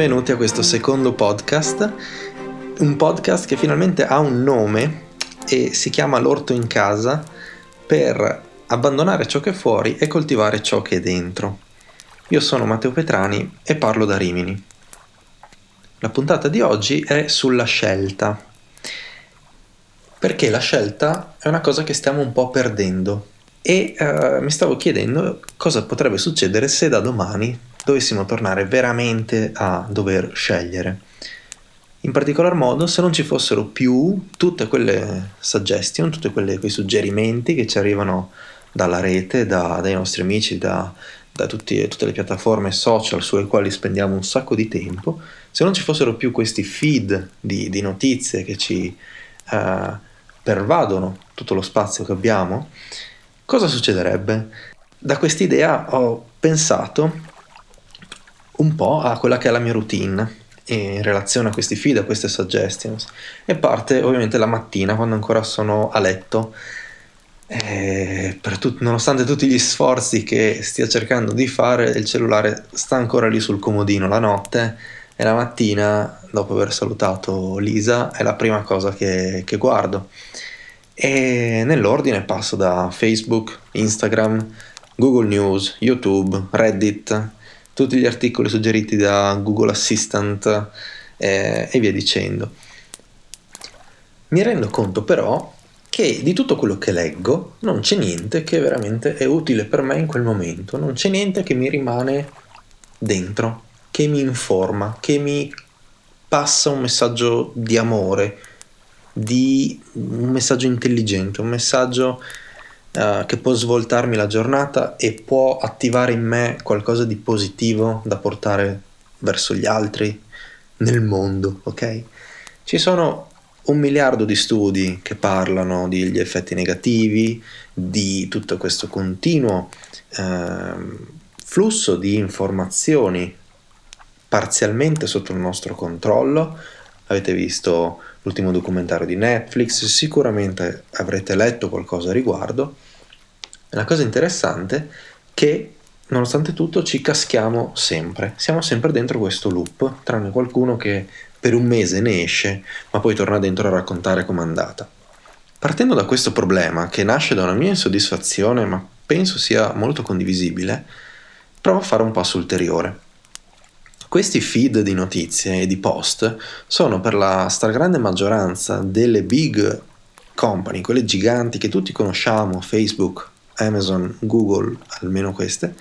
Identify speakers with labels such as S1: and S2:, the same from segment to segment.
S1: benvenuti a questo secondo podcast, un podcast che finalmente ha un nome e si chiama L'orto in casa per abbandonare ciò che è fuori e coltivare ciò che è dentro. Io sono Matteo Petrani e parlo da Rimini. La puntata di oggi è sulla scelta, perché la scelta è una cosa che stiamo un po' perdendo e uh, mi stavo chiedendo cosa potrebbe succedere se da domani dovessimo tornare veramente a dover scegliere. In particolar modo se non ci fossero più tutte quelle suggestion, tutti quei suggerimenti che ci arrivano dalla rete, da, dai nostri amici, da, da tutti, tutte le piattaforme social sulle quali spendiamo un sacco di tempo, se non ci fossero più questi feed di, di notizie che ci uh, pervadono tutto lo spazio che abbiamo, cosa succederebbe? Da quest'idea ho pensato un po' a quella che è la mia routine in relazione a questi feed, a queste suggestions. E parte ovviamente la mattina quando ancora sono a letto. Tut- nonostante tutti gli sforzi che stia cercando di fare il cellulare sta ancora lì sul comodino la notte e la mattina dopo aver salutato Lisa è la prima cosa che, che guardo. E nell'ordine passo da Facebook, Instagram, Google News, YouTube, Reddit tutti gli articoli suggeriti da Google Assistant eh, e via dicendo. Mi rendo conto però che di tutto quello che leggo non c'è niente che veramente è utile per me in quel momento, non c'è niente che mi rimane dentro, che mi informa, che mi passa un messaggio di amore, di un messaggio intelligente, un messaggio uh, che può svoltarmi la giornata e può attivare in me qualcosa di positivo da portare verso gli altri, nel mondo, ok? Ci sono un miliardo di studi che parlano degli effetti negativi, di tutto questo continuo eh, flusso di informazioni parzialmente sotto il nostro controllo. Avete visto l'ultimo documentario di Netflix, sicuramente avrete letto qualcosa a riguardo. La cosa interessante è che nonostante tutto ci caschiamo sempre, siamo sempre dentro questo loop, tranne qualcuno che per un mese ne esce, ma poi torna dentro a raccontare com'è andata. Partendo da questo problema, che nasce da una mia insoddisfazione, ma penso sia molto condivisibile, provo a fare un passo ulteriore. Questi feed di notizie e di post sono per la stragrande maggioranza delle big company, quelle giganti che tutti conosciamo, Facebook, Amazon, Google, almeno queste,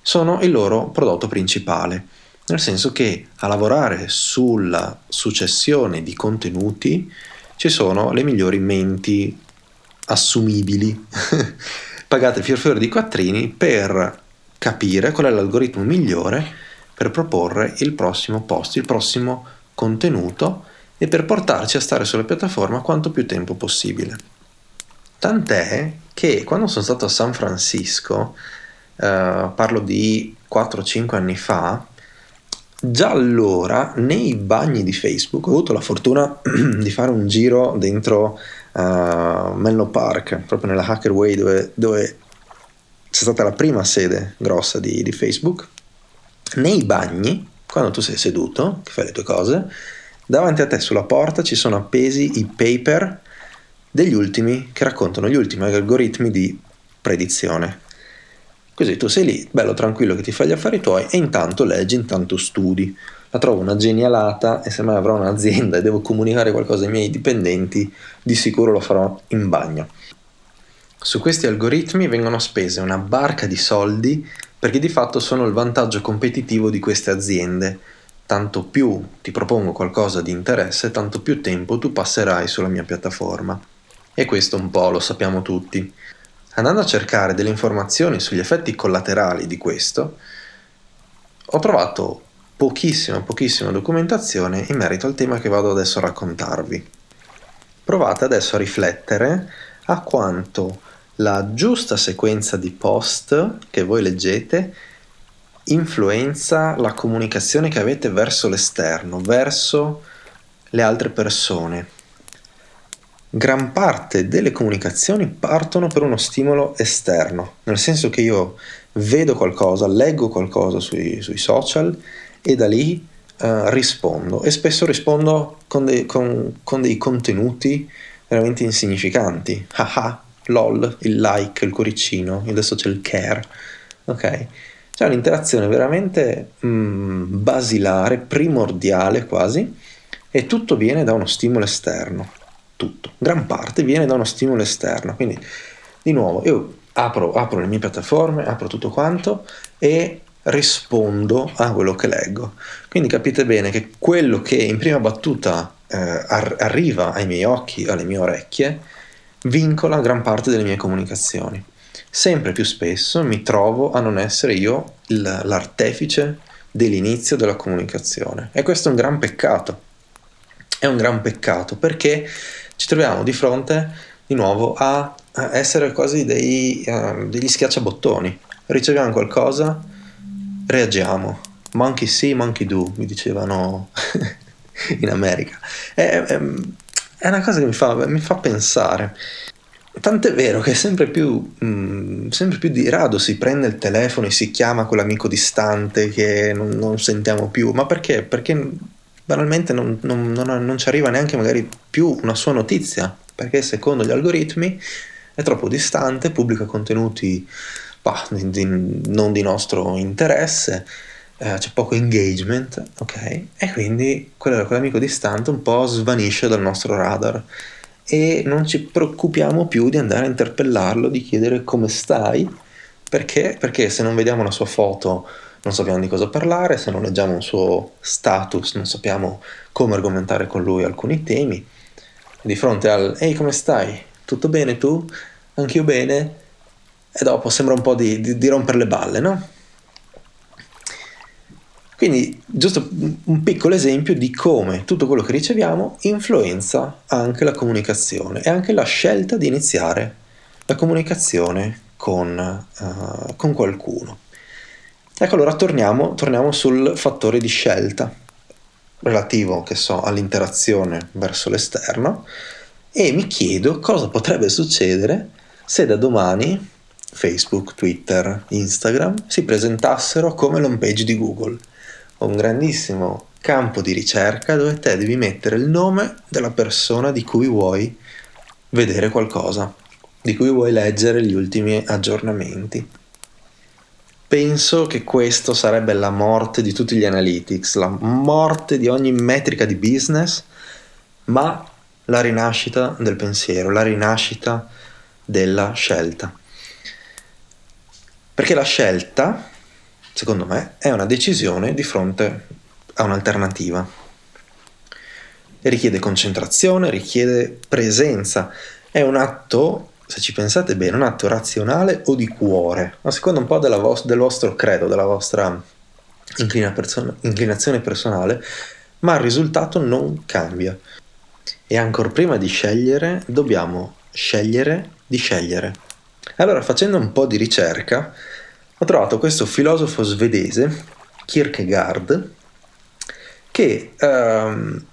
S1: sono il loro prodotto principale. Nel senso che a lavorare sulla successione di contenuti ci sono le migliori menti assumibili, pagate fior fior di quattrini per capire qual è l'algoritmo migliore per proporre il prossimo post, il prossimo contenuto e per portarci a stare sulla piattaforma quanto più tempo possibile. Tant'è che quando sono stato a San Francisco, eh, parlo di 4-5 anni fa, Già allora, nei bagni di Facebook, ho avuto la fortuna di fare un giro dentro uh, Menlo Park, proprio nella Hacker Way dove, dove, c'è stata la prima sede grossa di, di Facebook. Nei bagni, quando tu sei seduto, che fai le tue cose, davanti a te sulla porta ci sono appesi i paper degli ultimi che raccontano gli ultimi algoritmi di predizione. Così tu sei lì, bello tranquillo che ti fai gli affari tuoi e intanto leggi, intanto studi. La trovo una genialata e se mai avrò un'azienda e devo comunicare qualcosa ai miei dipendenti, di sicuro lo farò in bagno. Su questi algoritmi vengono spese una barca di soldi perché di fatto sono il vantaggio competitivo di queste aziende. Tanto più ti propongo qualcosa di interesse, tanto più tempo tu passerai sulla mia piattaforma. E questo un po' lo sappiamo tutti. Andando a cercare delle informazioni sugli effetti collaterali di questo, ho trovato pochissima, pochissima documentazione in merito al tema che vado adesso a raccontarvi. Provate adesso a riflettere a quanto la giusta sequenza di post che voi leggete influenza la comunicazione che avete verso l'esterno, verso le altre persone gran parte delle comunicazioni partono per uno stimolo esterno, nel senso che io vedo qualcosa, leggo qualcosa sui, sui social e da lì uh, rispondo e spesso rispondo con, dei, con, con dei contenuti veramente insignificanti. Haha, lol, il like, il cuoricino, adesso c'è il care. Ok? C'è un'interazione veramente mm, basilare, primordiale quasi, e tutto viene da uno stimolo esterno. Tutto, gran parte viene da uno stimolo esterno. Quindi, di nuovo, io apro, apro le mie piattaforme, apro tutto quanto e rispondo a quello che leggo. Quindi capite bene che quello che in prima battuta eh, ar- arriva ai miei occhi, alle mie orecchie, vincola gran parte delle mie comunicazioni. Sempre più spesso mi trovo a non essere io l'artefice dell'inizio della comunicazione e questo è un gran peccato. È un gran peccato perché ci troviamo di fronte di nuovo a, essere quasi dei, uh, degli schiacciabottoni. Riceviamo qualcosa, reagiamo. Monkey see, monkey do, mi dicevano in America. È, è, è, una cosa che mi fa, mi fa pensare. Tant'è vero che sempre più, mh, mm, sempre più di rado si prende il telefono e si chiama quell'amico distante che non, non sentiamo più. Ma perché? Perché banalmente non, non, non, ci arriva neanche magari più una sua notizia. Perché secondo gli algoritmi è troppo distante, pubblica contenuti bah, di, di, non di nostro interesse, eh, c'è poco engagement, ok? E quindi quello, quell'amico distante un po' svanisce dal nostro radar e non ci preoccupiamo più di andare a interpellarlo, di chiedere come stai, perché? Perché se non vediamo la sua foto non sappiamo di cosa parlare, se non leggiamo un suo status non sappiamo come argomentare con lui alcuni temi. Di fronte al ehi come stai? Tutto bene tu? Anch'io bene? e dopo sembra un po' di, di, di rompere le balle, no? Quindi, giusto un piccolo esempio di come tutto quello che riceviamo influenza anche la comunicazione e anche la scelta di iniziare la comunicazione con, uh, con qualcuno. Ecco, allora torniamo, torniamo, sul fattore di scelta relativo, che so, all'interazione verso l'esterno e mi chiedo cosa potrebbe succedere se da domani Facebook, Twitter, Instagram si presentassero come l'home page di Google, un grandissimo campo di ricerca dove te devi mettere il nome della persona di cui vuoi vedere qualcosa, di cui vuoi leggere gli ultimi aggiornamenti. Penso che questo sarebbe la morte di tutti gli analytics, la morte di ogni metrica di business, ma la rinascita del pensiero, la rinascita della scelta. Perché la scelta, secondo me, è una decisione di fronte a un'alternativa. Richiede concentrazione, richiede presenza. È un atto, se ci pensate bene, un atto razionale o di cuore, a seconda un po' vo- del vostro credo, della vostra inclina person- inclinazione personale, ma il risultato non cambia. E ancora prima di scegliere, dobbiamo scegliere di scegliere. Allora, facendo un po' di ricerca, ho trovato questo filosofo svedese, Kierkegaard, che ehm,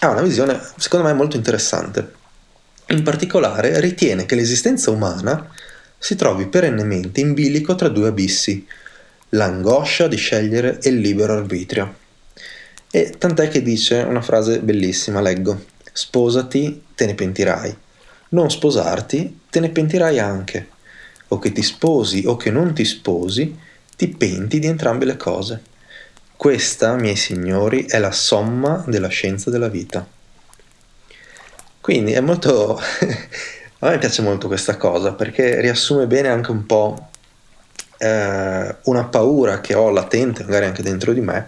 S1: ha una visione, secondo me, molto interessante. In particolare, ritiene che l'esistenza umana si trovi perennemente in bilico tra due abissi, l'angoscia di scegliere e il libero arbitrio. E tant'è che dice una frase bellissima, leggo, sposati, te ne pentirai non sposarti, te ne pentirai anche. O che ti sposi o che non ti sposi, ti penti di entrambe le cose. Questa, miei signori, è la somma della scienza della vita. Quindi è molto... A me piace molto questa cosa perché riassume bene anche un po' eh, una paura che ho latente, magari anche dentro di me,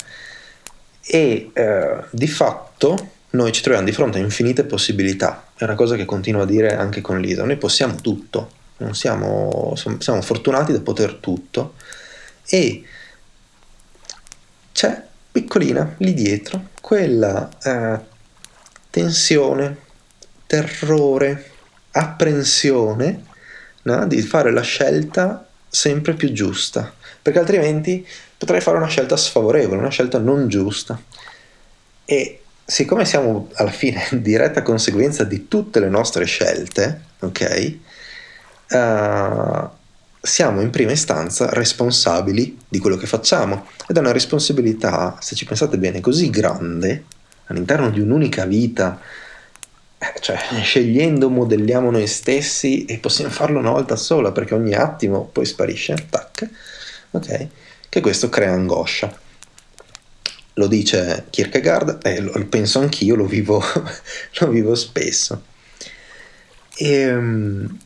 S1: e eh, di fatto noi ci troviamo di fronte a infinite possibilità. È una cosa che continuo a dire anche con Lisa. Noi possiamo tutto, siamo, siamo fortunati da poter tutto. E c'è piccolina lì dietro quella eh, tensione, terrore, apprensione no? di fare la scelta sempre più giusta, perché altrimenti potrei fare una scelta sfavorevole, una scelta non giusta. E siccome siamo alla fine in diretta conseguenza di tutte le nostre scelte, ok? Uh, siamo in prima istanza responsabili di quello che facciamo ed è una responsabilità, se ci pensate bene, così grande all'interno di un'unica vita, eh, cioè scegliendo modelliamo noi stessi e possiamo farlo una volta sola perché ogni attimo poi sparisce, tac, ok? Che questo crea angoscia. Lo dice Kierkegaard e lo penso anch'io, lo vivo, lo vivo spesso. E, ehm,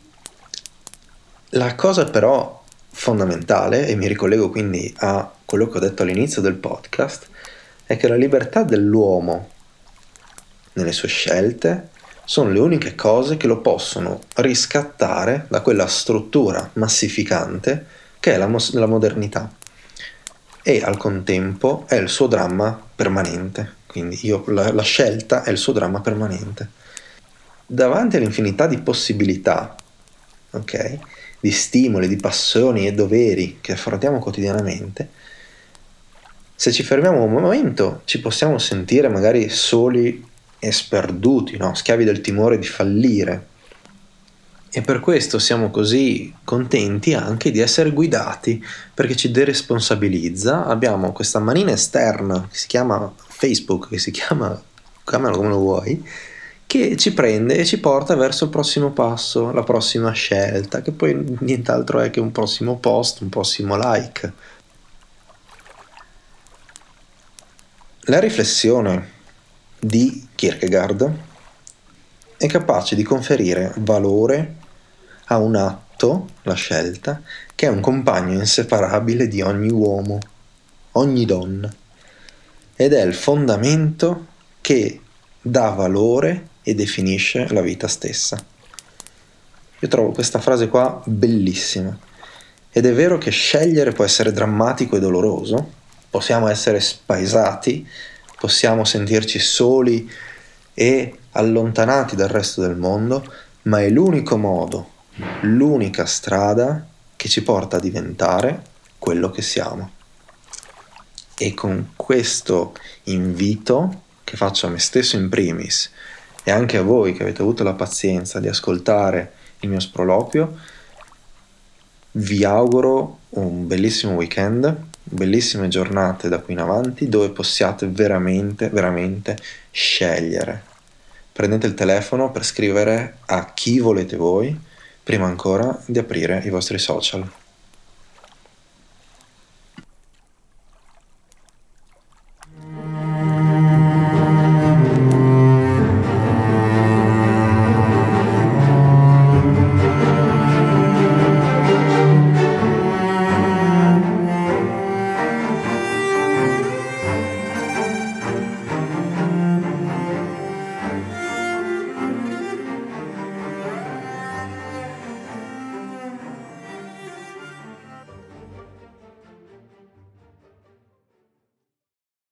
S1: la cosa però fondamentale, e mi ricollego quindi a quello che ho detto all'inizio del podcast, è che la libertà dell'uomo nelle sue scelte sono le uniche cose che lo possono riscattare da quella struttura massificante che è la, mos- la modernità e al contempo è il suo dramma permanente. Quindi io, la, la scelta è il suo dramma permanente. Davanti all'infinità di possibilità, ok? Di stimoli, di passioni e doveri che affrontiamo quotidianamente, se ci fermiamo un momento ci possiamo sentire magari soli e sperduti, no? schiavi del timore di fallire. E per questo siamo così contenti anche di essere guidati, perché ci deresponsabilizza. Abbiamo questa manina esterna che si chiama Facebook, che si chiama, chiamalo come lo vuoi, che ci prende e ci porta verso il prossimo passo, la prossima scelta, che poi nient'altro è che un prossimo post, un prossimo like. La riflessione di Kierkegaard è capace di conferire valore a un atto, la scelta, che è un compagno inseparabile di ogni uomo, ogni donna, ed è il fondamento che dà valore e definisce la vita stessa. Io trovo questa frase qua bellissima. Ed è vero che scegliere può essere drammatico e doloroso, possiamo essere spaesati, possiamo sentirci soli e allontanati dal resto del mondo, ma è l'unico modo, l'unica strada che ci porta a diventare quello che siamo. E con questo invito che faccio a me stesso in primis e anche a voi che avete avuto la pazienza di ascoltare il mio sproloquio, vi auguro un bellissimo weekend, bellissime giornate da qui in avanti dove possiate veramente, veramente scegliere. Prendete il telefono per scrivere a chi volete voi prima ancora di aprire i vostri social.